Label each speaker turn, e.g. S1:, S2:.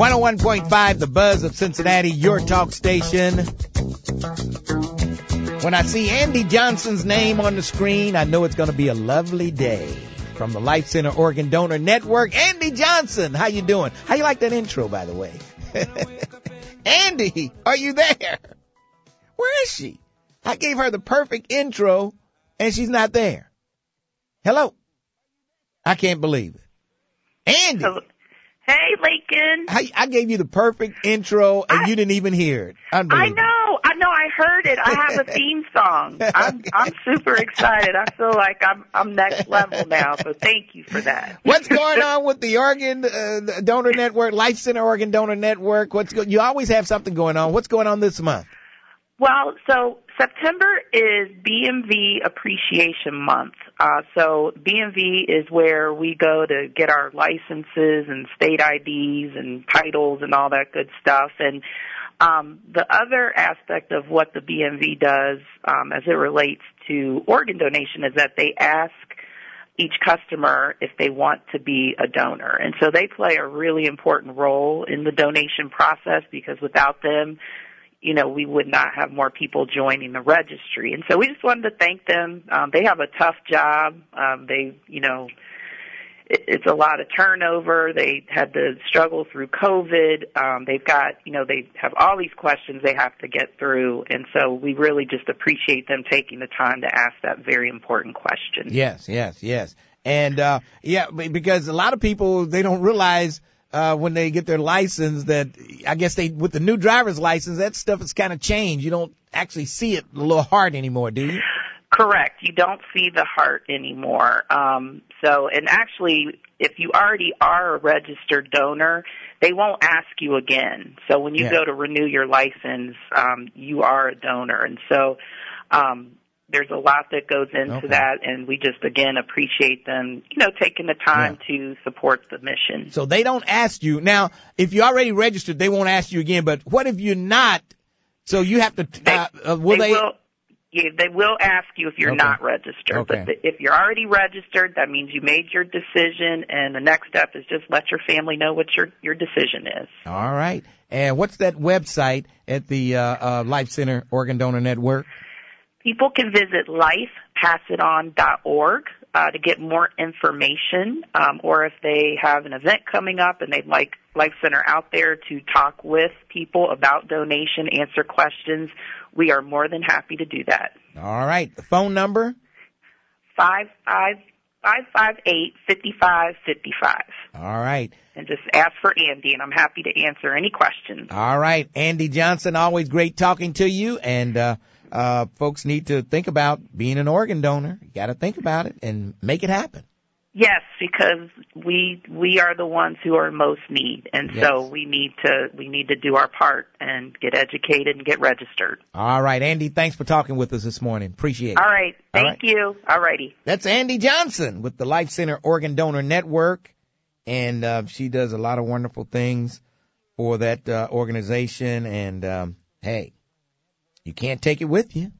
S1: 101.5, the buzz of Cincinnati, your talk station. When I see Andy Johnson's name on the screen, I know it's going to be a lovely day. From the Life Center Organ Donor Network, Andy Johnson, how you doing? How you like that intro, by the way? Andy, are you there? Where is she? I gave her the perfect intro, and she's not there. Hello. I can't believe it. Andy.
S2: Hello. Hey, Lincoln.
S1: I, I gave you the perfect intro, and
S2: I-
S1: you didn't even hear it.
S2: I know, I know, I heard it. I have a theme song. I'm I'm super excited. I feel like I'm I'm next level now. So thank you for that.
S1: What's going on with the Organ uh, Donor Network, Life Center Organ Donor Network? What's go- you always have something going on? What's going on this month?
S2: Well, so September is BMV Appreciation Month. Uh, so BMV is where we go to get our licenses and state IDs and titles and all that good stuff. And um, the other aspect of what the BMV does um, as it relates to organ donation is that they ask each customer if they want to be a donor. And so they play a really important role in the donation process because without them, you know, we would not have more people joining the registry. And so we just wanted to thank them. Um, they have a tough job. Um, they, you know, it, it's a lot of turnover. They had to struggle through COVID. Um, they've got, you know, they have all these questions they have to get through. And so we really just appreciate them taking the time to ask that very important question.
S1: Yes, yes, yes. And uh yeah, because a lot of people they don't realize uh when they get their license that I guess they with the new driver's license that stuff has kind of changed. You don't actually see it a little hard anymore, do you?
S2: Correct. You don't see the heart anymore. Um, so, and actually, if you already are a registered donor, they won't ask you again. So when you
S1: Yeah.
S2: go to renew your license, um, you are a donor, and so um, there's a lot that goes into
S1: Okay.
S2: that, and we just again appreciate them, you know, taking the time to support the mission.
S1: So they don't ask you. Now, if you already registered, they won't ask you again, but what if you're not? So you have to uh, uh, will they,
S2: will. Yeah, they will ask you if you're
S1: Okay.
S2: not registered.
S1: Okay.
S2: But the, if you're already registered, that means you made your decision, and the next step is just let your family know what your your decision is.
S1: All right. And what's that website at the uh, uh Life Center Organ Donor Network?
S2: People can visit lifepassiton.org uh, to get more information, um, or if they have an event coming up and they'd like Life Center out there to talk with people about donation, answer questions, we are more than happy to do that.
S1: All right. The phone number?
S2: Five five five five eight fifty five fifty five.
S1: All right.
S2: and just ask for Andy, and I'm happy to answer any questions.
S1: All right. Andy Johnson, always great talking to you. And uh, uh, folks need to think about being an organ donor. You got to think about it and make it happen.
S2: Yes, because we we are the ones who are in most need, and so we need to we need to do our part and get educated and get registered.
S1: All right. Andy, thanks for talking with us this morning. Appreciate it.
S2: All right, thank
S1: right.
S2: you. All righty.
S1: That's Andy Johnson with the Life Center Organ Donor Network. And uh, she does a lot of wonderful things for that uh, organization. And um, hey, you can't take it with you.